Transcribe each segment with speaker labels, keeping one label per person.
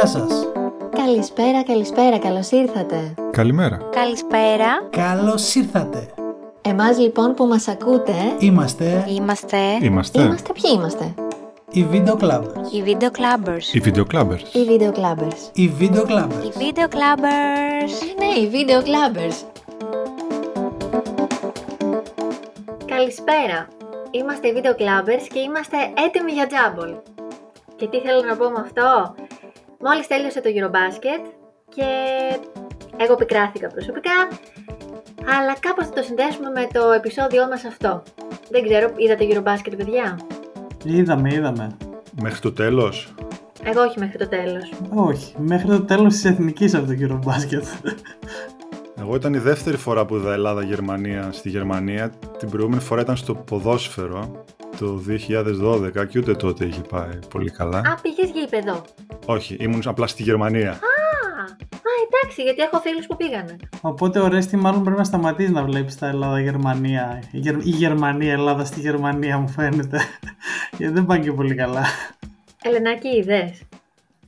Speaker 1: Γεια σας.
Speaker 2: Καλησπέρα, καλησπέρα, καλώς ήρθατε.
Speaker 3: Καλημέρα.
Speaker 4: Καλησπέρα.
Speaker 1: Καλώς ήρθατε.
Speaker 2: Εμάς λοιπόν που μας ακούτε,
Speaker 1: Είμαστε
Speaker 4: Είμαστε
Speaker 3: Είμαστε
Speaker 2: είμαστε ποιοι είμαστε;
Speaker 1: οι Video Clubbers.
Speaker 4: οι Video Clubbers.
Speaker 3: οι Video Clubbers.
Speaker 2: Οι Video Clubbers.
Speaker 1: Οι Video
Speaker 4: Οι
Speaker 1: Clubbers.
Speaker 4: Video Clubbers.
Speaker 2: Ναι, οι Video Clubbers. Καλησπέρα. Είμαστε οι Video Clubbers και είμαστε έτοιμοι για τζάμπολ. Και τι θέλω να πω με αυτό; Μόλις τέλειωσε το Eurobasket και εγώ πικράθηκα προσωπικά, αλλά κάπως θα το συνδέσουμε με το επεισόδιό μας αυτό. Δεν ξέρω, είδατε Eurobasket παιδιά;
Speaker 1: Είδαμε, είδαμε.
Speaker 3: Μέχρι το τέλος;
Speaker 2: Εγώ όχι μέχρι το τέλος.
Speaker 1: Όχι, μέχρι το τέλος της εθνικής από το Eurobasket.
Speaker 3: Εγώ ήταν η δεύτερη φορά που είδα Ελλάδα-Γερμανία στη Γερμανία. Την προηγούμενη φορά ήταν στο ποδόσφαιρο το 2012 και ούτε τότε είχε πάει πολύ καλά.
Speaker 2: Α, πήγες γήπεδο.
Speaker 3: Όχι, ήμουν απλά στη Γερμανία.
Speaker 2: Α, α, εντάξει, γιατί έχω φίλους που πήγανε.
Speaker 1: Οπότε ο Ρέστι μάλλον πρέπει να σταματήσεις να βλέπεις τα Ελλάδα-Γερμανία. Η, Γερ... η Γερμανία, Ελλάδα στη Γερμανία μου φαίνεται. Γιατί δεν πάνε και πολύ καλά.
Speaker 2: Ελενάκη, είδες;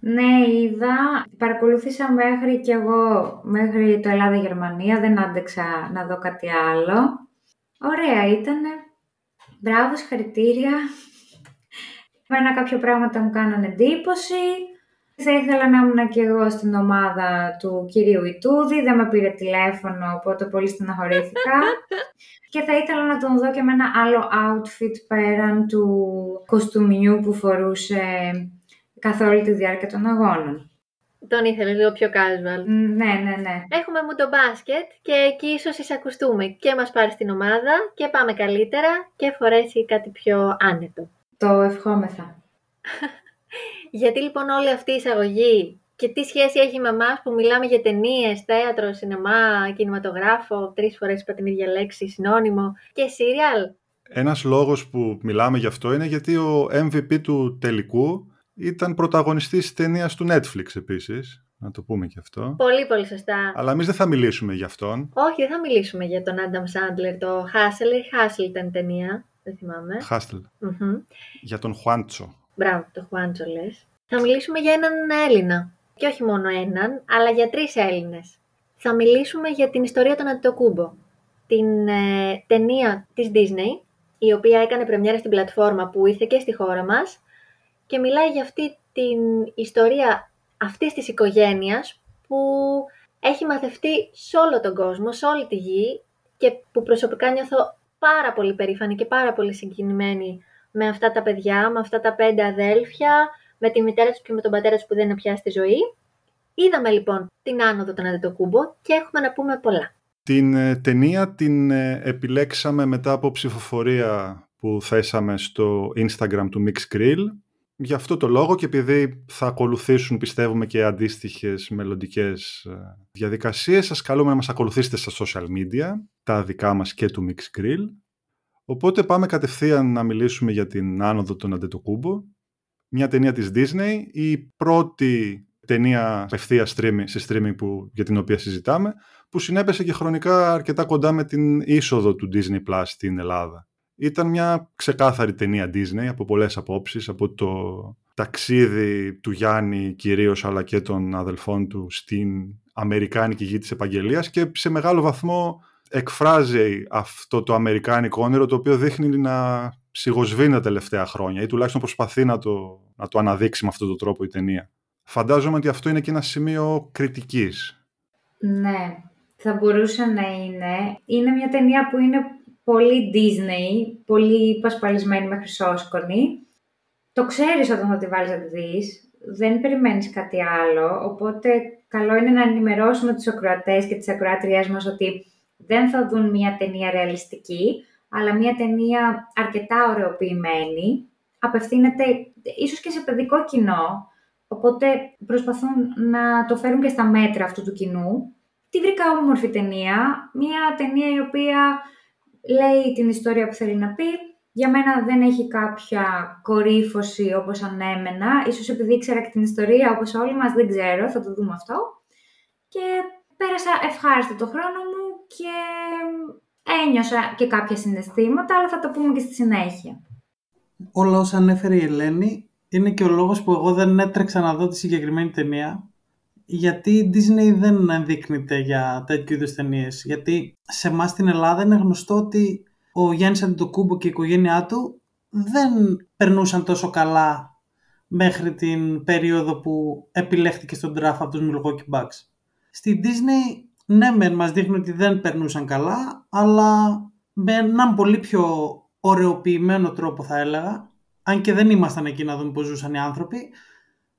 Speaker 5: Ναι, είδα. Παρακολούθησα μέχρι κι εγώ, μέχρι το Ελλάδα-Γερμανία. Δεν άντεξα να δω κάτι άλλο. Ωραία ήτανε. Μπράβο, συγχαρητήρια. Εμένα κάποια πράγματα μου κάνανε εντύπωση. Θα ήθελα να ήμουν και εγώ στην ομάδα του κυρίου Ιτούδη. Δεν με πήρε τηλέφωνο, οπότε πολύ στεναχωρήθηκα. και θα ήθελα να τον δω και με ένα άλλο outfit πέραν του κοστούμιου που φορούσε καθ' όλη τη διάρκεια των αγώνων.
Speaker 2: Τον ήθελες λίγο πιο casual.
Speaker 5: Μ, Ναι, ναι, ναι.
Speaker 2: Έχουμε μου το μπάσκετ και εκεί ίσως εισακουστούμε και μας πάρει στην ομάδα και πάμε καλύτερα και φορέσει κάτι πιο άνετο.
Speaker 5: Το ευχόμεθα.
Speaker 2: Γιατί λοιπόν όλη αυτή η εισαγωγή και τι σχέση έχει με εμάς που μιλάμε για ταινίες, θέατρο, σινεμά, κινηματογράφο, τρεις φορές είπα την ίδια λέξη, συνώνυμο και σύριαλ.
Speaker 3: Ένας λόγος που μιλάμε γι' αυτό είναι γιατί ο MVP του τελικού ήταν πρωταγωνιστής ταινίας του Netflix επίσης. Να το πούμε και αυτό.
Speaker 2: Πολύ πολύ σωστά.
Speaker 3: Αλλά εμείς δεν θα μιλήσουμε γι' αυτόν.
Speaker 2: Όχι, δεν θα μιλήσουμε για τον Άνταμ Σάντλερ, το Hustle ή Hustle ήταν η ταινία, δεν θυμάμαι.
Speaker 3: Χάστελ.
Speaker 2: Μμμ.
Speaker 3: Για τον Χουάντσο.
Speaker 2: Μπράβο, το Χουάντσο λες. Θα μιλήσουμε για έναν Έλληνα. Και όχι μόνο έναν, αλλά για τρεις Έλληνες. Θα μιλήσουμε για την ιστορία των Αντιτοκούμπο. Την ε, ταινία της Disney, η οποία έκανε πρεμιέρα στην πλατφόρμα που ήρθε και στη χώρα μας και μιλάει για αυτή την ιστορία αυτής της οικογένειας που έχει μαθευτεί σε όλο τον κόσμο, σε όλη τη γη και που προσωπικά νιώθω πάρα πολύ περήφανη και πάρα πολύ συγκινημένη με αυτά τα παιδιά, με αυτά τα πέντε αδέλφια, με τη μητέρα τους και με τον πατέρα τους που δεν είναι πια στη ζωή. Είδαμε λοιπόν την άνοδο των Αντετοκούμπο και έχουμε να πούμε πολλά.
Speaker 3: Την ε, ταινία την ε, επιλέξαμε μετά από ψηφοφορία που θέσαμε στο Instagram του Mix Grill. Γι' αυτό το λόγο και επειδή θα ακολουθήσουν πιστεύουμε και αντίστοιχες μελλοντικές ε, διαδικασίες, σας καλούμε να μας ακολουθήσετε στα social media, τα δικά μας και του Mix Grill. Οπότε πάμε κατευθείαν να μιλήσουμε για την άνοδο των Αντετοκούμπο. Μια ταινία της Disney, η πρώτη ταινία απευθείας streaming, σε streaming που, για την οποία συζητάμε, που συνέπεσε και χρονικά αρκετά κοντά με την είσοδο του Disney Plus στην Ελλάδα. Ήταν μια ξεκάθαρη ταινία Disney από πολλές απόψεις, από το ταξίδι του Γιάννη κυρίως αλλά και των αδελφών του στην Αμερικάνικη γη της επαγγελίας και σε μεγάλο βαθμό εκφράζει αυτό το αμερικάνικο όνειρο το οποίο δείχνει να ψυχοσβήνει τα τελευταία χρόνια ή τουλάχιστον προσπαθεί να το, να το αναδείξει με αυτόν τον τρόπο η ταινία. Φαντάζομαι ότι αυτό είναι και ένα σημείο κριτικής.
Speaker 5: Ναι, θα μπορούσε να είναι. Είναι μια ταινία που είναι πολύ Disney, πολύ πασπαλισμένη με χρυσόσκονη. Το ξέρεις όταν θα τη βάλεις να τη δεις. Δεν περιμένεις κάτι άλλο, οπότε καλό είναι να ενημερώσουμε τους ακροατές και τις ακροάτριές μας ότι δεν θα δουν μια ταινία ρεαλιστική, αλλά μια ταινία αρκετά ωρεοποιημένη. Απευθύνεται ίσως και σε παιδικό κοινό, οπότε προσπαθούν να το φέρουν και στα μέτρα αυτού του κοινού. Τη βρήκα όμορφη ταινία, μια ταινία η οποία λέει την ιστορία που θέλει να πει. Για μένα δεν έχει κάποια κορύφωση όπως ανέμενα, ίσως επειδή ήξερα και την ιστορία όπως όλοι μας, δεν ξέρω, θα το δούμε αυτό. Και πέρασα ευχάριστα το χρόνο μου και ένιωσα και κάποια συναισθήματα, αλλά θα το πούμε και στη συνέχεια.
Speaker 1: Όλα όσα ανέφερε η Ελένη είναι και ο λόγος που εγώ δεν έτρεξα να δω τη συγκεκριμένη ταινία γιατί η Disney δεν ενδείκνυται για τέτοιου είδους ταινίες. Γιατί σε εμάς στην Ελλάδα είναι γνωστό ότι ο Γιάννης Αντιτοκούμπο και η οικογένειά του δεν περνούσαν τόσο καλά μέχρι την περίοδο που επιλέχθηκε στον draft από τους Milwaukee Bucks. Στη Disney, ναι μεν μας δείχνει ότι δεν περνούσαν καλά, αλλά με έναν πολύ πιο ωρεοποιημένο τρόπο θα έλεγα, αν και δεν ήμασταν εκεί να δούμε πώς ζούσαν οι άνθρωποι,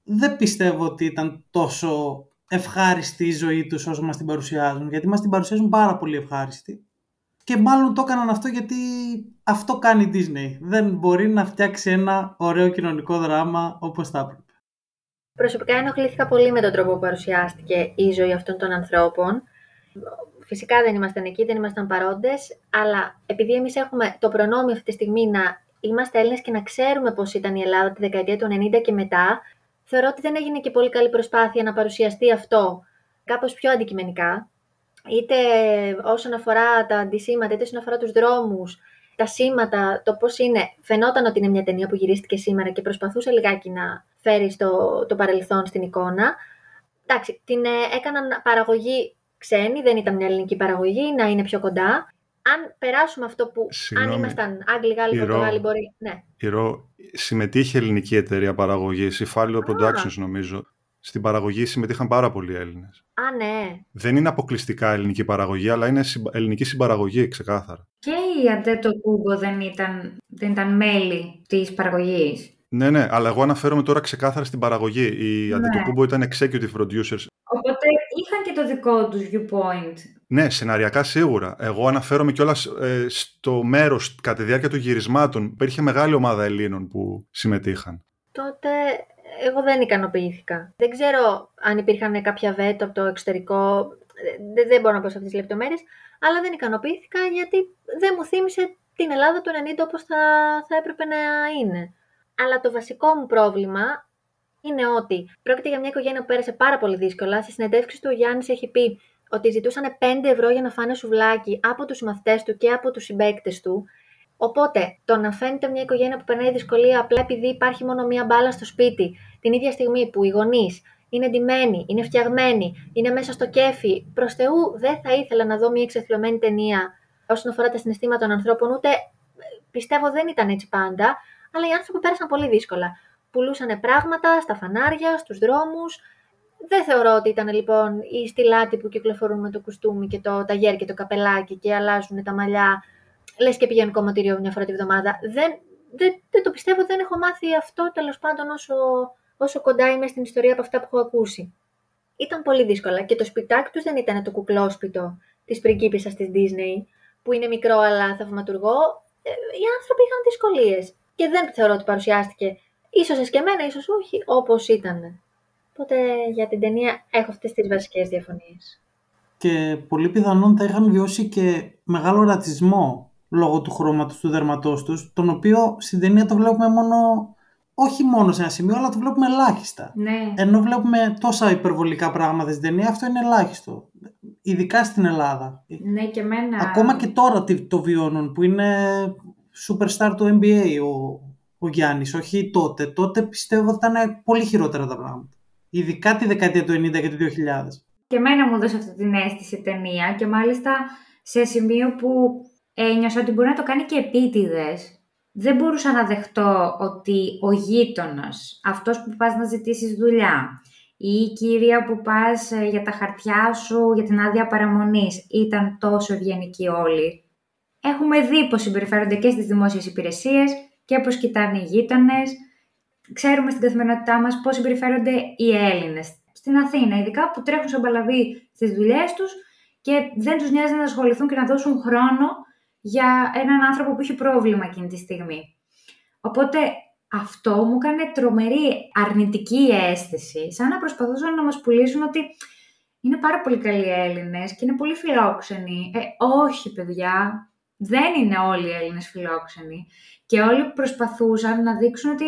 Speaker 1: δεν πιστεύω ότι ήταν τόσο ευχάριστη η ζωή τους όσο μας την παρουσιάζουν, γιατί μας την παρουσιάζουν πάρα πολύ ευχάριστη. Και μάλλον το έκαναν αυτό γιατί αυτό κάνει η Disney. Δεν μπορεί να φτιάξει ένα ωραίο κοινωνικό δράμα όπως θα έπρεπε.
Speaker 2: Προσωπικά ενοχλήθηκα πολύ με τον τρόπο που παρουσιάστηκε η ζωή αυτών των ανθρώπων. Φυσικά δεν ήμασταν εκεί, δεν ήμασταν παρόντες, αλλά επειδή εμείς έχουμε το προνόμιο αυτή τη στιγμή να είμαστε Έλληνες και να ξέρουμε πώς ήταν η Ελλάδα τη δεκαετία του 90 και μετά, θεωρώ ότι δεν έγινε και πολύ καλή προσπάθεια να παρουσιαστεί αυτό κάπως πιο αντικειμενικά, είτε όσον αφορά τα αντισήματα, είτε όσον αφορά τους δρόμους, τα σήματα, το πώς είναι. Φαινόταν ότι είναι μια ταινία που γυρίστηκε σήμερα και προσπαθούσε λιγάκι να φέρει στο, το παρελθόν στην εικόνα. Εντάξει, την ε, έκαναν παραγωγή ξένη, δεν ήταν μια ελληνική παραγωγή, να είναι πιο κοντά. Αν περάσουμε αυτό που,
Speaker 3: Συγγνώμη.
Speaker 2: αν ήμασταν Άγγλοι, Γάλλοι,
Speaker 3: Ηρώ.
Speaker 2: Πορτογάλοι, μπορεί... Ναι.
Speaker 3: Η Ρο συμμετείχε ελληνική εταιρεία παραγωγής, η Fallio Productions νομίζω. Στην παραγωγή συμμετείχαν πάρα πολλοί Έλληνες.
Speaker 2: Α, ναι.
Speaker 3: Δεν είναι αποκλειστικά ελληνική παραγωγή, αλλά είναι συμπα- ελληνική συμπαραγωγή, ξεκάθαρα.
Speaker 5: Και η Αντέτο Κούμπο δεν ήταν, δεν ήταν μέλη της παραγωγής.
Speaker 3: Ναι, ναι, αλλά εγώ αναφέρομαι τώρα ξεκάθαρα στην παραγωγή. Η
Speaker 5: Ναι.
Speaker 3: Αντιτοκούμπο ήταν executive producers.
Speaker 5: Οπότε είχαν και το δικό τους viewpoint.
Speaker 3: Ναι, σεναριακά σίγουρα. Εγώ αναφέρομαι κιόλας ε, στο μέρος κατά τη διάρκεια των γυρισμάτων. Υπήρχε μεγάλη ομάδα Ελλήνων που συμμετείχαν.
Speaker 2: Τότε εγώ δεν ικανοποιήθηκα. Δεν ξέρω αν υπήρχαν κάποια βέτο από το εξωτερικό, δεν, δεν μπορώ να πω σε αυτές τις λεπτομέρειες, αλλά δεν ικανοποιήθηκα γιατί δεν μου θύμισε την Ελλάδα του 90 όπως θα, θα έπρεπε να είναι. Αλλά το βασικό μου πρόβλημα είναι ότι πρόκειται για μια οικογένεια που πέρασε πάρα πολύ δύσκολα. Στη συνεντεύξη του ο Γιάννης έχει πει ότι ζητούσαν 5 ευρώ για να φάνε σουβλάκι από τους μαθητές του και από τους συμπαίκτες του. Οπότε, το να φαίνεται μια οικογένεια που περνάει δυσκολία απλά επειδή υπάρχει μόνο μία μπάλα στο σπίτι, την ίδια στιγμή που οι γονείς είναι ντυμένοι, είναι φτιαγμένοι, είναι μέσα στο κέφι. Προς Θεού, δεν θα ήθελα να δω μια εξεθλωμένη ταινία όσον αφορά τα συναισθήματα των ανθρώπων, ούτε πιστεύω δεν ήταν έτσι πάντα, αλλά οι άνθρωποι πέρασαν πολύ δύσκολα. Πουλούσαν πράγματα στα φανάρια, στους δρόμους. Δεν θεωρώ ότι ήταν λοιπόν οι στυλάτοι που κυκλοφορούν με το κουστούμι και το ταγέρ και το καπελάκι και αλλάζουν τα μαλλιά λες και πηγαίνουν κομματήριο μια φορά τη βδομάδα. Δεν, δεν, δεν το πιστεύω, δεν έχω μάθει αυτό τέλος πάντων όσο, όσο κοντά είμαι στην ιστορία από αυτά που έχω ακούσει. Ήταν πολύ δύσκολα και το σπιτάκι τους δεν ήταν το κουκλόσπιτο της πριγκίπισσας της Disney, που είναι μικρό αλλά θαυματουργό. Ε, Οι άνθρωποι είχαν δυσκολίες και δεν θεωρώ ότι παρουσιάστηκε ίσως εσκεμμένα, ίσως όχι, όπως ήταν. Οπότε για την ταινία έχω αυτές τις βασικές διαφωνίες.
Speaker 1: Και πολύ πιθανόν θα είχαν βιώσει και μεγάλο ρατσισμό λόγω του χρώματος του δέρματός τους, τον οποίο στην ταινία το βλέπουμε μόνο, όχι μόνο σε ένα σημείο, αλλά το βλέπουμε ελάχιστα.
Speaker 5: Ναι.
Speaker 1: Ενώ βλέπουμε τόσα υπερβολικά πράγματα στην ταινία, αυτό είναι ελάχιστο. Ειδικά στην Ελλάδα.
Speaker 5: Ναι, και εμένα.
Speaker 1: Ακόμα και τώρα τι- το βιώνουν, που είναι superstar του NBA ο, ο Γιάννης, όχι τότε. Τότε πιστεύω ότι ήταν πολύ χειρότερα τα πράγματα. Ειδικά τη δεκαετία του 90 και του 2000.
Speaker 5: Και εμένα μου έδωσε αυτή την αίσθηση η ταινία και μάλιστα σε σημείο που ένιωσα ότι μπορεί να το κάνει και επίτηδες. Δεν μπορούσα να δεχτώ ότι ο γείτονας, αυτός που πας να ζητήσεις δουλειά ή η κυρία που πας ε, για τα χαρτιά σου, για την άδεια παραμονής, ήταν τόσο ευγενικοί όλοι. Έχουμε δει πώς συμπεριφέρονται και στις δημόσιες υπηρεσίες και πώς κοιτάνε οι γείτονες. Ξέρουμε στην καθημερινότητά μας πώς συμπεριφέρονται οι Έλληνες στην Αθήνα, ειδικά που τρέχουν σε μπαλαβή στις δουλειές τους και δεν τους νοιάζει να ασχοληθούν και να δώσουν χρόνο για έναν άνθρωπο που έχει πρόβλημα εκείνη τη στιγμή. Οπότε αυτό μου έκανε τρομερή αρνητική αίσθηση, σαν να προσπαθούσαν να μας πουλήσουν ότι είναι πάρα πολύ καλοί Έλληνες και είναι πολύ φιλόξενοι. Ε, όχι παιδιά, δεν είναι όλοι οι Έλληνες φιλόξενοι. Και όλοι προσπαθούσαν να δείξουν ότι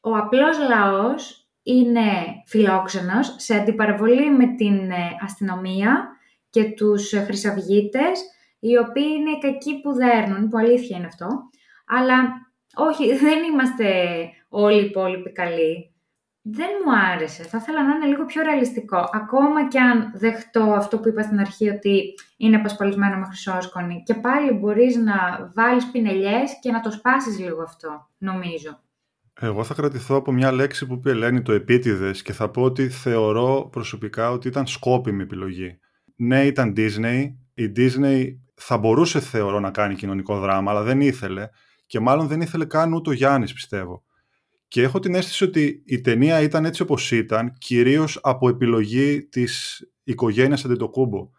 Speaker 5: ο απλός λαός είναι φιλόξενος σε αντιπαραβολή με την ε, αστυνομία και τους ε, χρυσαυγίτες, οι οποίοι είναι οι κακοί που δέρνουν, που αλήθεια είναι αυτό. Αλλά όχι, δεν είμαστε όλοι οι υπόλοιποι καλοί. Δεν μου άρεσε. Θα ήθελα να είναι λίγο πιο ρεαλιστικό. Ακόμα και αν δεχτώ αυτό που είπα στην αρχή ότι είναι απασπαλισμένο με χρυσόσκονη και πάλι μπορείς να βάλεις πινελιές και να το σπάσεις λίγο αυτό, νομίζω.
Speaker 3: Εγώ θα κρατηθώ από μια λέξη που είπε Ελένη το επίτηδες και θα πω ότι θεωρώ προσωπικά ότι ήταν σκόπιμη επιλογή. Ναι, ήταν Disney. Η Disney θα μπορούσε θεωρώ να κάνει κοινωνικό δράμα, αλλά δεν ήθελε και μάλλον δεν ήθελε καν ούτε ο Γιάννης πιστεύω. Και έχω την αίσθηση ότι η ταινία ήταν έτσι όπως ήταν, κυρίως από επιλογή της οικογένειας Αντιτοκούμπο.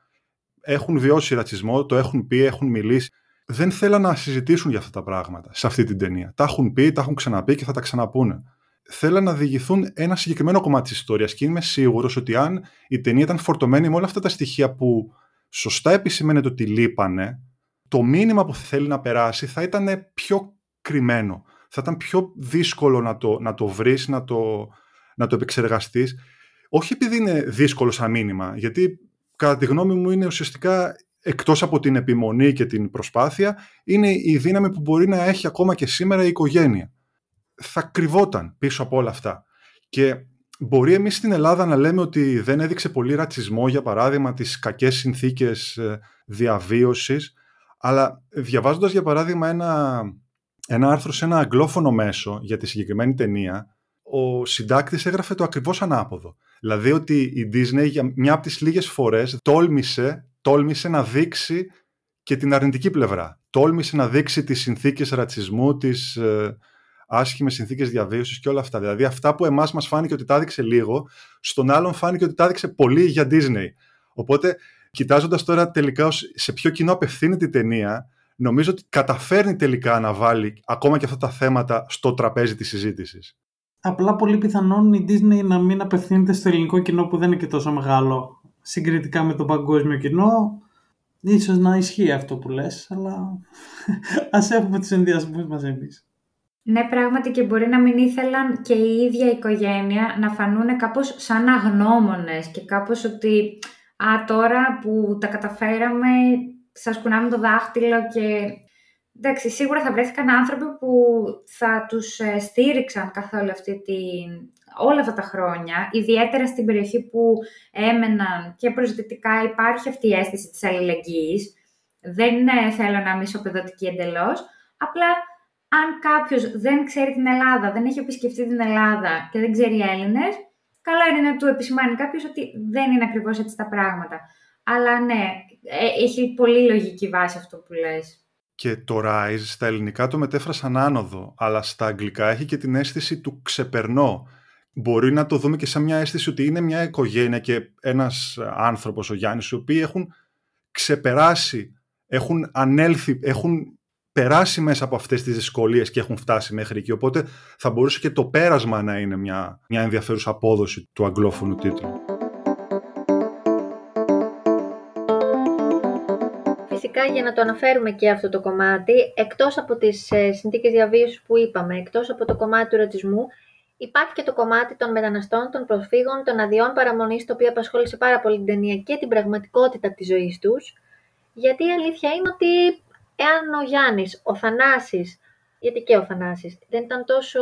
Speaker 3: Έχουν βιώσει ρατσισμό, το έχουν πει, έχουν μιλήσει. Δεν θέλαν να συζητήσουν για αυτά τα πράγματα σε αυτή την ταινία. Τα έχουν πει, τα έχουν ξαναπεί και θα τα ξαναπούνε. Θέλαν να διηγηθούν ένα συγκεκριμένο κομμάτι της ιστορίας και είμαι σίγουρος ότι αν η ταινία ήταν φορτωμένη με όλα αυτά τα στοιχεία που σωστά επισημαίνεται ότι λείπανε, το μήνυμα που θέλει να περάσει θα ήταν πιο κρυμμένο θα ήταν πιο δύσκολο να το, να το βρεις, να το, να το επεξεργαστείς. Όχι επειδή είναι δύσκολο σαν μήνυμα, γιατί κατά τη γνώμη μου είναι ουσιαστικά εκτός από την επιμονή και την προσπάθεια, είναι η δύναμη που μπορεί να έχει ακόμα και σήμερα η οικογένεια. Θα κρυβόταν πίσω από όλα αυτά. Και μπορεί εμείς στην Ελλάδα να λέμε ότι δεν έδειξε πολύ ρατσισμό, για παράδειγμα, τις κακές συνθήκες ε, διαβίωσης, αλλά διαβάζοντας, για παράδειγμα, ένα ένα άρθρο σε ένα αγγλόφωνο μέσο για τη συγκεκριμένη ταινία, ο συντάκτης έγραφε το ακριβώς ανάποδο. Δηλαδή ότι η Disney για μια από τις λίγες φορές τόλμησε, τόλμησε να δείξει και την αρνητική πλευρά. Τόλμησε να δείξει τις συνθήκες ρατσισμού, τις ε, άσχημες συνθήκες διαβίωσης και όλα αυτά. Δηλαδή αυτά που εμάς μας φάνηκε ότι τα έδειξε λίγο, στον άλλον φάνηκε ότι τα έδειξε πολύ για Disney. Οπότε, κοιτάζοντας τώρα τελικά σε ποιο κοινό απευθύνεται η ταινία, νομίζω ότι καταφέρνει τελικά να βάλει ακόμα και αυτά τα θέματα στο τραπέζι της συζήτησης.
Speaker 1: Απλά πολύ πιθανόν η Disney να μην απευθύνεται στο ελληνικό κοινό που δεν είναι και τόσο μεγάλο συγκριτικά με το παγκόσμιο κοινό. Ίσως να ισχύει αυτό που λες, αλλά ας έχουμε τους ενδιασμούς μας εμείς.
Speaker 5: Ναι, πράγματι και μπορεί να μην ήθελαν και η ίδια η οικογένεια να φανούν κάπως σαν αγνώμονες και κάπως ότι «Α, τώρα που τα καταφέραμε, σας κουνάμε το δάχτυλο και... Εντάξει, σίγουρα θα βρέθηκαν άνθρωποι που θα τους ε, στήριξαν καθ' αυτή την... όλα αυτά τα χρόνια, ιδιαίτερα στην περιοχή που έμεναν και προσδυτικά υπάρχει αυτή η αίσθηση της αλληλεγγύης. Δεν θέλω να είμαι ισοπεδωτική εντελώς, απλά αν κάποιος δεν ξέρει την Ελλάδα, δεν έχει επισκεφτεί την Ελλάδα και δεν ξέρει Έλληνες, καλά είναι να του επισημάνει κάποιος ότι δεν είναι ακριβώς έτσι τα πράγματα. Αλλά ναι, ε, έχει πολύ λογική βάση αυτό που λες.
Speaker 3: Και το Rise στα ελληνικά το μετέφρασαν άνοδο, αλλά στα αγγλικά έχει και την αίσθηση του ξεπερνώ. Μπορεί να το δούμε και σαν μια αίσθηση ότι είναι μια οικογένεια και ένας άνθρωπος, ο Γιάννης, οι οποίοι έχουν ξεπεράσει, έχουν ανέλθει, έχουν περάσει μέσα από αυτές τις δυσκολίες και έχουν φτάσει μέχρι εκεί. Οπότε θα μπορούσε και το πέρασμα να είναι μια, μια ενδιαφέρουσα απόδοση του αγγλόφωνου τίτλου.
Speaker 2: φυσικά για να το αναφέρουμε και αυτό το κομμάτι, εκτός από τις ε, συνθήκες διαβίωσης που είπαμε, εκτός από το κομμάτι του ρατσισμού, υπάρχει και το κομμάτι των μεταναστών, των προσφύγων, των αδειών παραμονής, το οποίο απασχόλησε πάρα πολύ την ταινία και την πραγματικότητα της ζωής τους. Γιατί η αλήθεια είναι ότι εάν ο Γιάννης, ο Θανάσης, γιατί και ο Θανάσης, δεν ήταν τόσο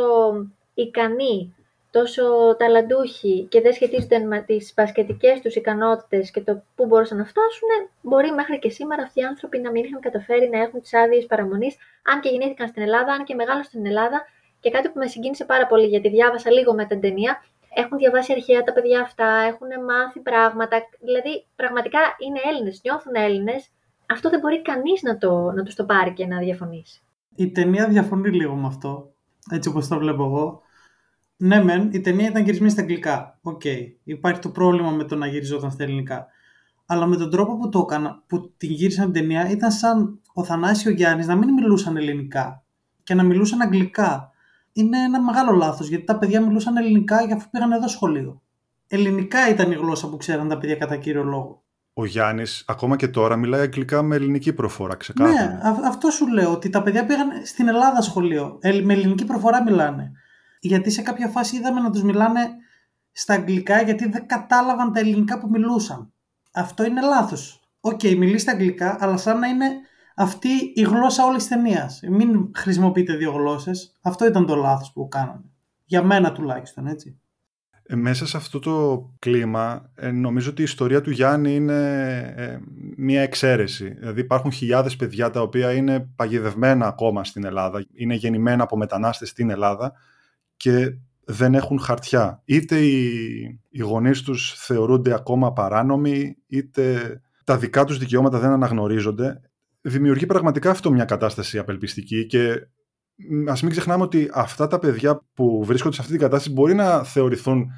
Speaker 2: ικανοί τόσο ταλαντούχοι και δεν σχετίζονται με τις πασχετικές τους ικανότητες και το πού μπορούσαν να φτάσουν, μπορεί μέχρι και σήμερα αυτοί οι άνθρωποι να μην είχαν καταφέρει να έχουν τις άδειες παραμονής, αν και γεννήθηκαν στην Ελλάδα, αν και μεγάλωσαν στην Ελλάδα. Και κάτι που με συγκίνησε πάρα πολύ, γιατί διάβασα λίγο με την ταινία, έχουν διαβάσει αρχαία τα παιδιά αυτά, έχουν μάθει πράγματα. Δηλαδή, πραγματικά είναι Έλληνες, νιώθουν Έλληνες. Αυτό δεν μπορεί κανείς να, το, να τους το πάρει και να διαφωνήσει.
Speaker 1: Η ταινία διαφωνεί λίγο με αυτό, έτσι όπως το βλέπω εγώ ναι, μεν, η ταινία ήταν γυρισμένη στα αγγλικά. Okay. Okay. Υπάρχει το πρόβλημα με το να γυριζόταν στα ελληνικά. Αλλά με τον τρόπο που το έκανα, που την γύρισαν την ταινία, ήταν σαν ο Θανάσης ο Γιάννης να μην μιλούσαν ελληνικά και να μιλούσαν αγγλικά. Είναι ένα μεγάλο λάθος γιατί τα παιδιά μιλούσαν ελληνικά για αφού πήγαν εδώ σχολείο. Ελληνικά ήταν η γλώσσα που ξέραν τα παιδιά κατά κύριο λόγο.
Speaker 3: Ο Γιάννης, ακόμα και τώρα, μιλάει αγγλικά με ελληνική προφορά, ξεκάθαρα.
Speaker 1: Ναι, αυτό σου λέω, ότι τα παιδιά πήγαν στην Ελλάδα σχολείο. Με ελληνική προφορά μιλάνε γιατί σε κάποια φάση είδαμε να τους μιλάνε στα αγγλικά γιατί δεν κατάλαβαν τα ελληνικά που μιλούσαν. Αυτό είναι λάθος. OK, okay, μιλήστε αγγλικά, αλλά σαν να είναι αυτή η γλώσσα όλης της ταινίας. Μην χρησιμοποιείτε δύο γλώσσες. Αυτό ήταν το λάθος που κάνανε. Για μένα τουλάχιστον, έτσι.
Speaker 3: Ε, μέσα σε αυτό το κλίμα, ε, νομίζω ότι η ιστορία του Γιάννη είναι ε, μία εξαίρεση. Δηλαδή υπάρχουν χιλιάδες παιδιά τα οποία είναι παγιδευμένα ακόμα στην Ελλάδα, είναι γεννημένα από μετανάστες στην Ελλάδα και δεν έχουν χαρτιά. Είτε οι, οι γονείς τους θεωρούνται ακόμα παράνομοι, είτε τα δικά τους δικαιώματα δεν αναγνωρίζονται. Δημιουργεί πραγματικά αυτό μια κατάσταση απελπιστική και Α μην ξεχνάμε ότι αυτά τα παιδιά που βρίσκονται σε αυτή την κατάσταση μπορεί να θεωρηθούν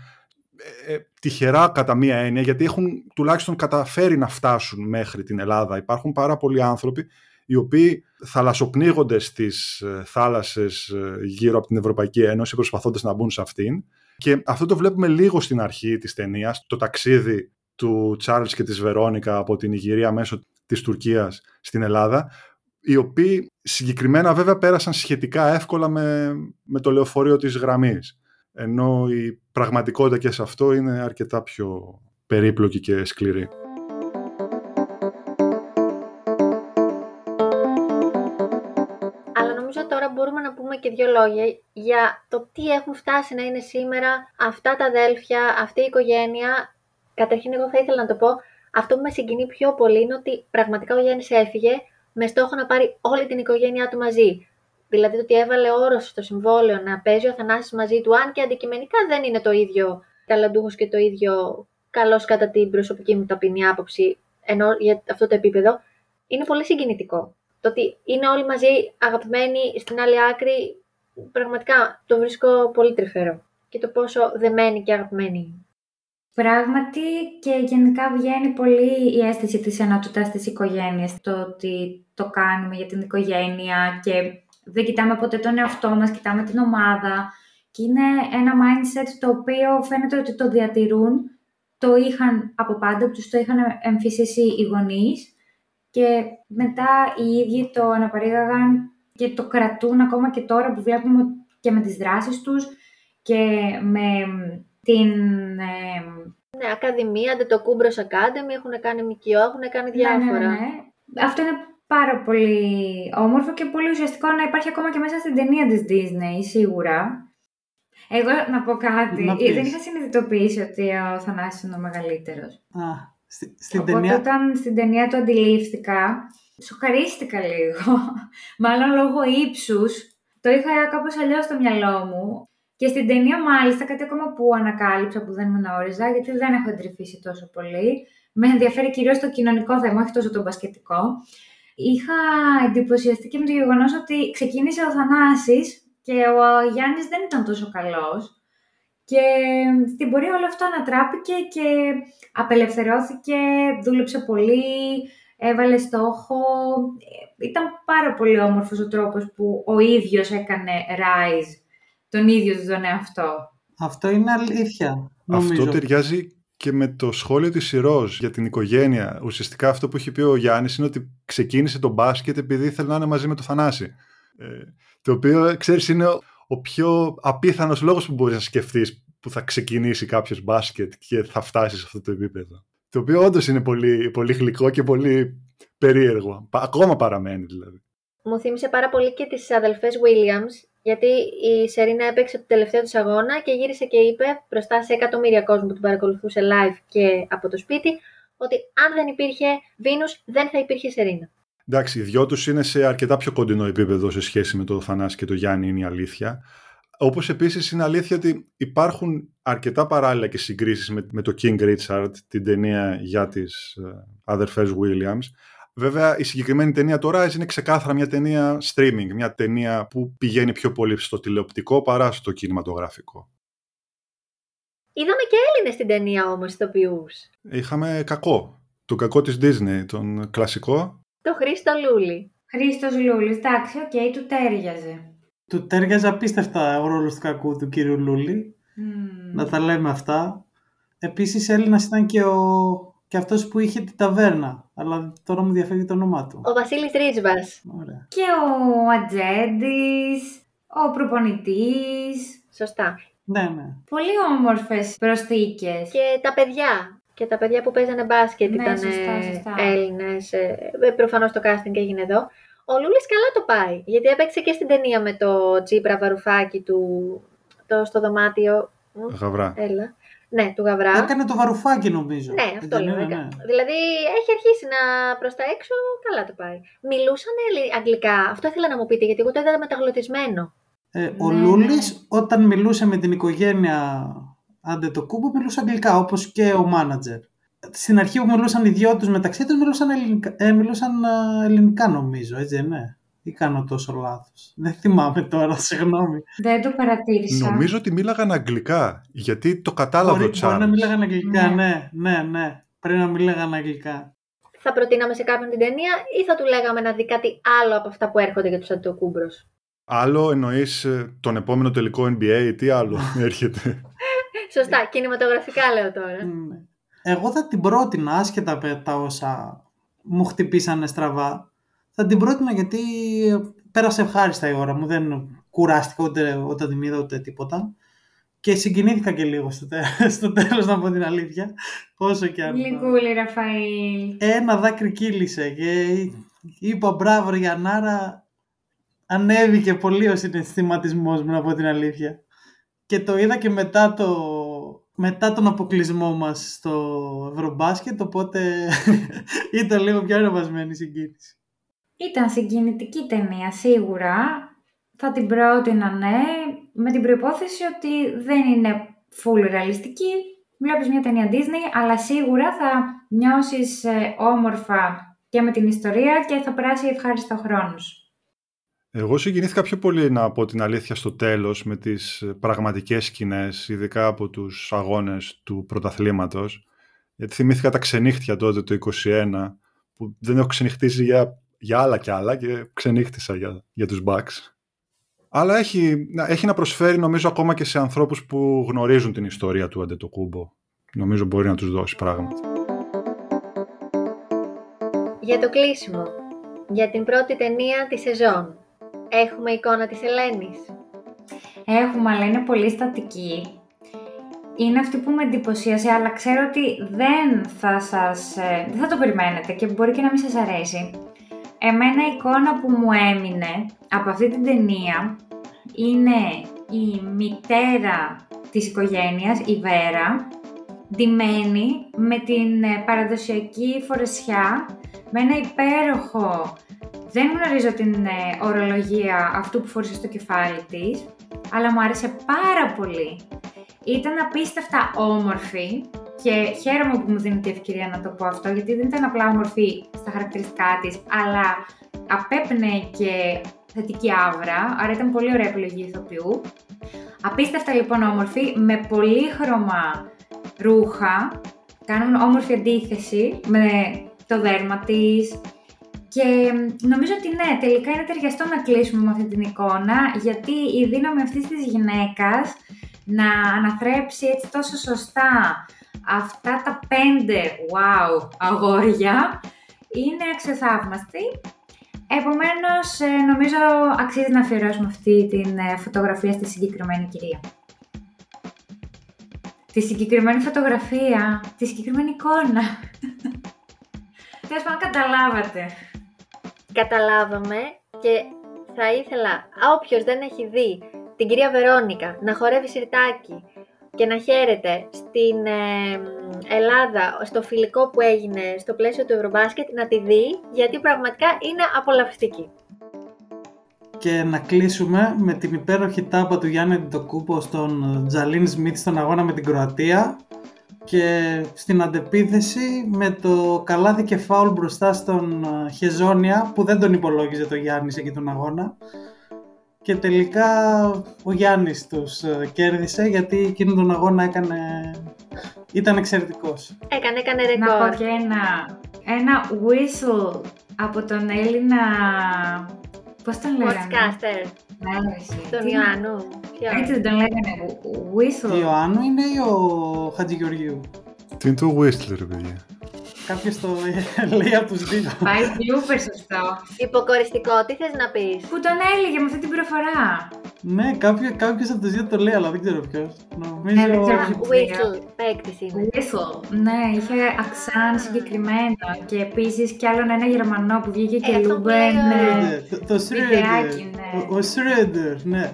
Speaker 3: ε, ε, τυχερά κατά μία έννοια, γιατί έχουν τουλάχιστον καταφέρει να φτάσουν μέχρι την Ελλάδα. Υπάρχουν πάρα πολλοί άνθρωποι οι οποίοι θαλασσοπνίγονται στις ε, θάλασσες ε, γύρω από την Ευρωπαϊκή Ένωση προσπαθώντας να μπουν σε αυτήν. Και αυτό το βλέπουμε λίγο στην αρχή της ταινίας, το ταξίδι του Τσάρλς και της Βερόνικα από την Ιγυρία μέσω της Τουρκίας στην Ελλάδα, οι οποίοι συγκεκριμένα βέβαια πέρασαν σχετικά εύκολα με, με το λεωφορείο της γραμμής. Ενώ η πραγματικότητα και σε αυτό είναι αρκετά πιο περίπλοκη και σκληρή.
Speaker 2: Αλλά νομίζω τώρα μπορούμε να πούμε και δύο λόγια για το τι έχουν φτάσει να είναι σήμερα αυτά τα αδέλφια, αυτή η οικογένεια. Καταρχήν εγώ θα ήθελα να το πω, αυτό που με συγκινεί πιο πολύ είναι ότι πραγματικά ο Γιάννης έφυγε με στόχο να πάρει όλη την οικογένειά του μαζί. Δηλαδή το ότι έβαλε όρος στο συμβόλαιο να παίζει ο Θανάσης μαζί του, αν και αντικειμενικά δεν είναι το ίδιο ταλαντούχος και το ίδιο καλός κατά την προσωπική μου ταπεινή άποψη, ενώ για αυτό το επίπεδο, είναι πολύ συγκινητικό. Το ότι είναι όλοι μαζί αγαπημένοι στην άλλη άκρη, πραγματικά το βρίσκω πολύ τρυφερό. Και το πόσο δεμένοι και αγαπημένοι είναι.
Speaker 5: Πράγματι και γενικά βγαίνει πολύ η αίσθηση της ενότητας της οικογένειας, το ότι το κάνουμε για την οικογένεια και δεν κοιτάμε ποτέ τον εαυτό μας, κοιτάμε την ομάδα και είναι ένα mindset το οποίο φαίνεται ότι το διατηρούν, το είχαν από πάντα, τους το είχαν εμφυσίσει οι γονείς και μετά οι ίδιοι το αναπαρήγαγαν και το κρατούν ακόμα και τώρα που βλέπουμε και με τις δράσεις τους και με την... Ε...
Speaker 2: Ναι, Ακαδημία, το Κούμπρος Academy, έχουν κάνει ΜΚΟ, έχουν κάνει διάφορα.
Speaker 5: Ναι, ναι, ναι. Αυτό είναι πάρα πολύ όμορφο και πολύ ουσιαστικό να υπάρχει ακόμα και μέσα στην ταινία της Disney, σίγουρα. Εγώ να πω κάτι. Να δεν είχα συνειδητοποιήσει ότι ο Θανάσης είναι ο μεγαλύτερος.
Speaker 1: Α, στη, στην
Speaker 5: Οπότε
Speaker 1: ταινία...
Speaker 5: όταν στην ταινία το αντιλήφθηκα, σοκαρίστηκα λίγο. Μάλλον λόγω ύψους. Το είχα κάπως αλλιώς στο μυαλό μου. Και στην ταινία, μάλιστα, κάτι ακόμα που ανακάλυψα που δεν με γνώριζα, γιατί δεν έχω εντρυφήσει τόσο πολύ. Με ενδιαφέρει κυρίως το κοινωνικό θέμα, όχι τόσο το μπασκετικό είχα εντυπωσιαστεί και με το γεγονός ότι ξεκίνησε ο Θανάσης και ο Γιάννης δεν ήταν τόσο καλός. Και στην πορεία όλο αυτό ανατράπηκε και απελευθερώθηκε, δούλεψε πολύ, έβαλε στόχο. Ήταν πάρα πολύ όμορφος ο τρόπος που ο ίδιος έκανε rise τον ίδιο τον εαυτό.
Speaker 1: Αυτό είναι αλήθεια. Νομίζω.
Speaker 3: Αυτό ταιριάζει και με το σχόλιο της Σιρός για την οικογένεια. Ουσιαστικά αυτό που έχει πει ο Γιάννης είναι ότι ξεκίνησε το μπάσκετ επειδή ήθελε να είναι μαζί με το Θανάση. Ε, το οποίο, ξέρεις, είναι ο, πιο απίθανος λόγος που μπορείς να σκεφτείς που θα ξεκινήσει κάποιος μπάσκετ και θα φτάσεις σε αυτό το επίπεδο. Το οποίο όντως είναι πολύ, πολύ γλυκό και πολύ περίεργο. Ακόμα παραμένει δηλαδή.
Speaker 2: Μου θύμισε πάρα πολύ και τις αδελφές Williams γιατί η Σερίνα έπαιξε το τελευταίο της αγώνα και γύρισε και είπε μπροστά σε εκατομμύρια κόσμο που την παρακολουθούσε live και από το σπίτι ότι αν δεν υπήρχε Βίνους δεν θα υπήρχε Σερίνα.
Speaker 3: Εντάξει, οι δυο τους είναι σε αρκετά πιο κοντινό επίπεδο σε σχέση με το Θανάση και το Γιάννη, είναι η αλήθεια. Όπως επίσης είναι αλήθεια ότι υπάρχουν αρκετά παράλληλα και συγκρίσεις με, με το King Richard, την ταινία για τις ε, αδερφές Williams. Βέβαια, η συγκεκριμένη ταινία το Rise είναι ξεκάθαρα μια ταινία streaming, μια ταινία που πηγαίνει πιο πολύ στο τηλεοπτικό παρά στο κινηματογραφικό.
Speaker 2: Είδαμε και Έλληνες στην ταινία όμως, ηθοποιούς.
Speaker 3: Είχαμε κακό. Τον κακό της Disney, τον κλασικό.
Speaker 2: Το Χρήστο Λούλη.
Speaker 5: Χρήστος Λούλης, εντάξει, OK, okay, του ταίριαζε.
Speaker 1: Του ταίριαζε απίστευτα ο ρόλος του κακού του κύριου Λούλη. Να τα λέμε αυτά. Επίσης Έλληνας ήταν και ο και αυτός που είχε την ταβέρνα. Αλλά τώρα μου διαφεύγει το όνομά του.
Speaker 2: Ο Βασίλης Ρίτσβας.
Speaker 5: Και ο Ατζέντης, ο προπονητής.
Speaker 2: Σωστά.
Speaker 1: Ναι, ναι.
Speaker 5: Πολύ όμορφες προσθήκες.
Speaker 2: Και τα παιδιά. Και τα παιδιά που παίζανε μπάσκετ ναι, ήταν Έλληνες. Ε, ε, προφανώς το casting έγινε εδώ. Ο Λούλης καλά το πάει, γιατί έπαιξε και στην ταινία με το Τσίπρα Βαρουφάκι του, αυτό στο δωμάτιο. Μ,
Speaker 3: Γαβρά.
Speaker 2: Έλα. Ναι, του Γαβρά.
Speaker 1: Έκανε το βαρουφάκι νομίζω.
Speaker 2: Ναι, αυτό
Speaker 1: Δεν
Speaker 2: λέω.
Speaker 1: είναι,
Speaker 2: ναι.
Speaker 1: ναι.
Speaker 2: Δηλαδή έχει αρχίσει να προς τα έξω, καλά το πάει. Μιλούσαν αγγλικά. Αυτό ήθελα να μου πείτε, γιατί εγώ το είδα μεταγλωτισμένο.
Speaker 1: Ε, ο
Speaker 5: Ναι,
Speaker 1: Λούλης όταν μιλούσε με την οικογένεια άντε το κούμπο μιλούσε αγγλικά όπως και ο μάνατζερ. Στην αρχή που μιλούσαν οι δυο τους μεταξύ τους μιλούσαν ελληνικά, ε, μιλούσαν α, ελληνικά νομίζω, έτσι δεν είναι. Ή κάνω τόσο λάθος; Δεν θυμάμαι τώρα, συγγνώμη.
Speaker 5: Δεν το παρατήρησα.
Speaker 3: Νομίζω ότι μίλαγαν αγγλικά, γιατί το κατάλαβε
Speaker 1: Μπορεί,
Speaker 3: ο
Speaker 1: μπορεί να
Speaker 3: Τσάρλς.
Speaker 1: μιλάγαν αγγλικά,
Speaker 5: Ναι.
Speaker 1: ναι, ναι, ναι. Πρέπει να μιλάγαν αγγλικά.
Speaker 2: Θα προτείναμε σε κάποιον την ταινία ή θα του λέγαμε να δει κάτι άλλο από αυτά που έρχονται για τους Αντιτοκούμπρος;
Speaker 3: Άλλο εννοείς ε, τον επόμενο τελικό NBA, τι άλλο έρχεται;
Speaker 2: Σωστά, κινηματογραφικά λέω τώρα.
Speaker 1: Ναι. Εγώ θα την πρότεινα, άσχετα από τα όσα μου χτυπήσανε στραβά, θα την πρότεινα γιατί πέρασε ευχάριστα η ώρα μου, δεν κουράστηκα ούτε όταν την είδα ούτε τίποτα. Και συγκινήθηκα και λίγο στο, τε- στο τέλος, να πω την αλήθεια. Όσο και αν...
Speaker 5: Γλυκούλη, Ραφαήλ.
Speaker 1: Ένα δάκρυ κύλησε και είπα μπράβο Γιαννάρα, ανέβηκε πολύ ο συναισθηματισμός μου, να πω την αλήθεια. Και το είδα και μετά, το, μετά τον αποκλεισμό μας στο Ευρωμπάσκετ, οπότε ήταν λίγο πιο ανεβασμένη η συγκίνηση.
Speaker 5: Ήταν συγκινητική ταινία, σίγουρα. Θα την πρότεινα, ναι, με την προϋπόθεση ότι δεν είναι full ρεαλιστική. Βλέπεις μια ταινία Disney, αλλά σίγουρα θα νιώσεις ε, όμορφα και με την ιστορία και θα περάσει ευχάριστα ο χρόνος.
Speaker 3: Εγώ συγκινήθηκα πιο πολύ να πω την αλήθεια στο τέλος με τις ε, πραγματικές σκηνές, ειδικά από τους αγώνες του πρωταθλήματος. Γιατί θυμήθηκα τα ξενύχτια τότε το 21, που δεν έχω ξενυχτήσει για, για άλλα κι άλλα και ξενύχτησα για, για τους Bucks. Αλλά έχει, να- έχει να προσφέρει νομίζω ακόμα και σε ανθρώπους που γνωρίζουν την ιστορία του Αντετοκούμπο. Νομίζω μπορεί να τους δώσει πράγματα.
Speaker 2: Για το κλείσιμο, για την πρώτη ταινία της σεζόν, έχουμε εικόνα της Ελένης.
Speaker 5: Έχουμε, αλλά είναι πολύ στατική. Είναι αυτή που με εντυπωσίασε, αλλά ξέρω ότι δεν θα σας... ε, δεν θα το περιμένετε και μπορεί και να μην σας αρέσει. Εμένα η εικόνα που μου έμεινε από αυτή την ταινία είναι η μητέρα της οικογένειας, η Βέρα, ντυμένη με την ε, παραδοσιακή φορεσιά, με ένα υπέροχο... Δεν γνωρίζω την ε, ορολογία αυτού που φορούσε στο κεφάλι της, αλλά μου άρεσε πάρα πολύ. Ήταν απίστευτα όμορφη και χαίρομαι που μου δίνει η ευκαιρία να το πω αυτό, γιατί δεν ήταν απλά όμορφη στα χαρακτηριστικά της, αλλά απέπνεε και θετική άβρα, άρα ήταν πολύ ωραία επιλογή ηθοποιού. Απίστευτα λοιπόν όμορφη, με πολύχρωμα ρούχα, κάνουν όμορφη αντίθεση με το δέρμα της, και νομίζω ότι ναι, τελικά είναι ταιριαστό να κλείσουμε με αυτή την εικόνα, γιατί η δύναμη αυτής της γυναίκας να αναθρέψει έτσι τόσο σωστά αυτά τα πέντε wow αγόρια είναι αξιοθαύμαστη. Επομένως, ε, νομίζω αξίζει να αφιερώσουμε αυτή την ε, φωτογραφία στη συγκεκριμένη κυρία. Τη συγκεκριμένη φωτογραφία, τη συγκεκριμένη εικόνα. Τέλος πάντων, καταλάβατε.
Speaker 2: Καταλάβαμε και θα ήθελα όποιος δεν έχει δει την κυρία Βερόνικα να χορεύει σιρτάκι και να χαίρεται στην ε, Ελλάδα στο φιλικό που έγινε στο πλαίσιο του Ευρωμπάσκετ να τη δει γιατί πραγματικά είναι απολαυστική.
Speaker 1: Και να κλείσουμε με την υπέροχη τάπα του Γιάννη Αντιτοκούπο στον Τζαλίν Σμιτ στον αγώνα με την Κροατία και στην αντεπίθεση με το καλάθι και φάουλ μπροστά στον ε, Χεζόνια που δεν τον υπολόγιζε το Γιάννη σε εκεί τον αγώνα και τελικά ο Γιάννης τους ε, κέρδισε γιατί εκείνον τον αγώνα έκανε... ήταν εξαιρετικός.
Speaker 2: Έκανε, έκανε
Speaker 5: Να πω
Speaker 2: ρεκόρ.
Speaker 5: και ένα, ένα whistle από τον Έλληνα... Πώς τον λέγανε;
Speaker 2: Sportscaster,
Speaker 5: Ναι, εσύ.
Speaker 2: τον
Speaker 5: Τι-
Speaker 2: Ιωάννου. Ποιο;
Speaker 5: Έτσι δεν τον λέγανε. Whistle.
Speaker 1: Ο Ιωάννου είναι ή ο Χατζηγεωργίου;
Speaker 3: Τι είναι το Whistler, παιδιά;
Speaker 1: Κάποιος το λέει από τους δύο.
Speaker 5: Πάει super σωστό.
Speaker 2: Υποκοριστικό, τι θες να πεις;
Speaker 5: Που τον έλεγε με αυτή την προφορά.
Speaker 1: ναι, κάποιο, κάποιος από τους δύο το λέει, αλλά δεν ξέρω ποιος. Νομίζω...
Speaker 5: Ναι, δεν ξέρω
Speaker 2: Α,
Speaker 5: ποιος.
Speaker 2: Whistle, παίκτης είναι.
Speaker 5: Whistle. Ναι, είχε αξάν συγκεκριμένο. Και επίσης κι άλλον ένα Γερμανό που βγήκε και
Speaker 2: Ε, αυτό που
Speaker 5: λούμπε.
Speaker 2: λέει ο-
Speaker 5: Ναι.
Speaker 1: Ναι, το, το
Speaker 5: Βιντεάκι,
Speaker 1: Schroeder.
Speaker 5: ναι.
Speaker 1: Ο, ο Schroeder, ναι.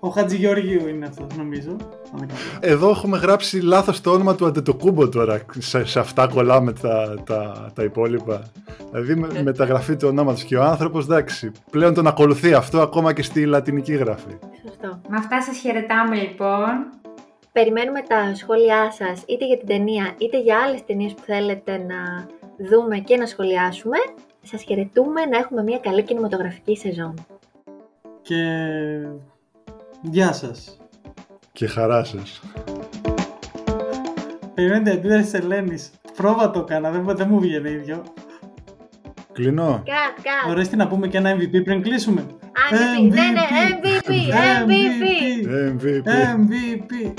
Speaker 1: Ο Χατζηγεωργίου είναι αυτός, νομίζω. αν δεν κάνω λάθος.
Speaker 3: Εδώ έχουμε γράψει λάθος το όνομα του Αντετοκούμπο τώρα. Σε, σε αυτά κολλάμε τα, τα, τα υπόλοιπα. Δηλαδή με, μεταγραφή τους ονόματος και ο άνθρωπος, εντάξει, πλέον τον ακολουθεί αυτό ακόμα και στη λατινική γραφή.
Speaker 2: Σωστό.
Speaker 5: Με αυτά σας χαιρετάμε λοιπόν.
Speaker 2: Περιμένουμε τα σχόλιά σας είτε για την ταινία είτε για άλλες ταινίες που θέλετε να δούμε και να σχολιάσουμε. Σας χαιρετούμε να έχουμε μια καλή κινηματογραφική σεζόν.
Speaker 1: Και γεια σας.
Speaker 3: Και χαρά σας.
Speaker 1: Περιμένετε αντίδραση της Ελένης. Πρόβα το έκανα, δεν, δεν μου βγαίνει ίδιο.
Speaker 3: Κλείνω.
Speaker 2: Κατ, κατ.
Speaker 1: Ορίστε να πούμε και ένα MVP πριν κλείσουμε.
Speaker 2: MVP, ναι, ναι, MVP, MVP.
Speaker 3: MVP.
Speaker 1: MVP.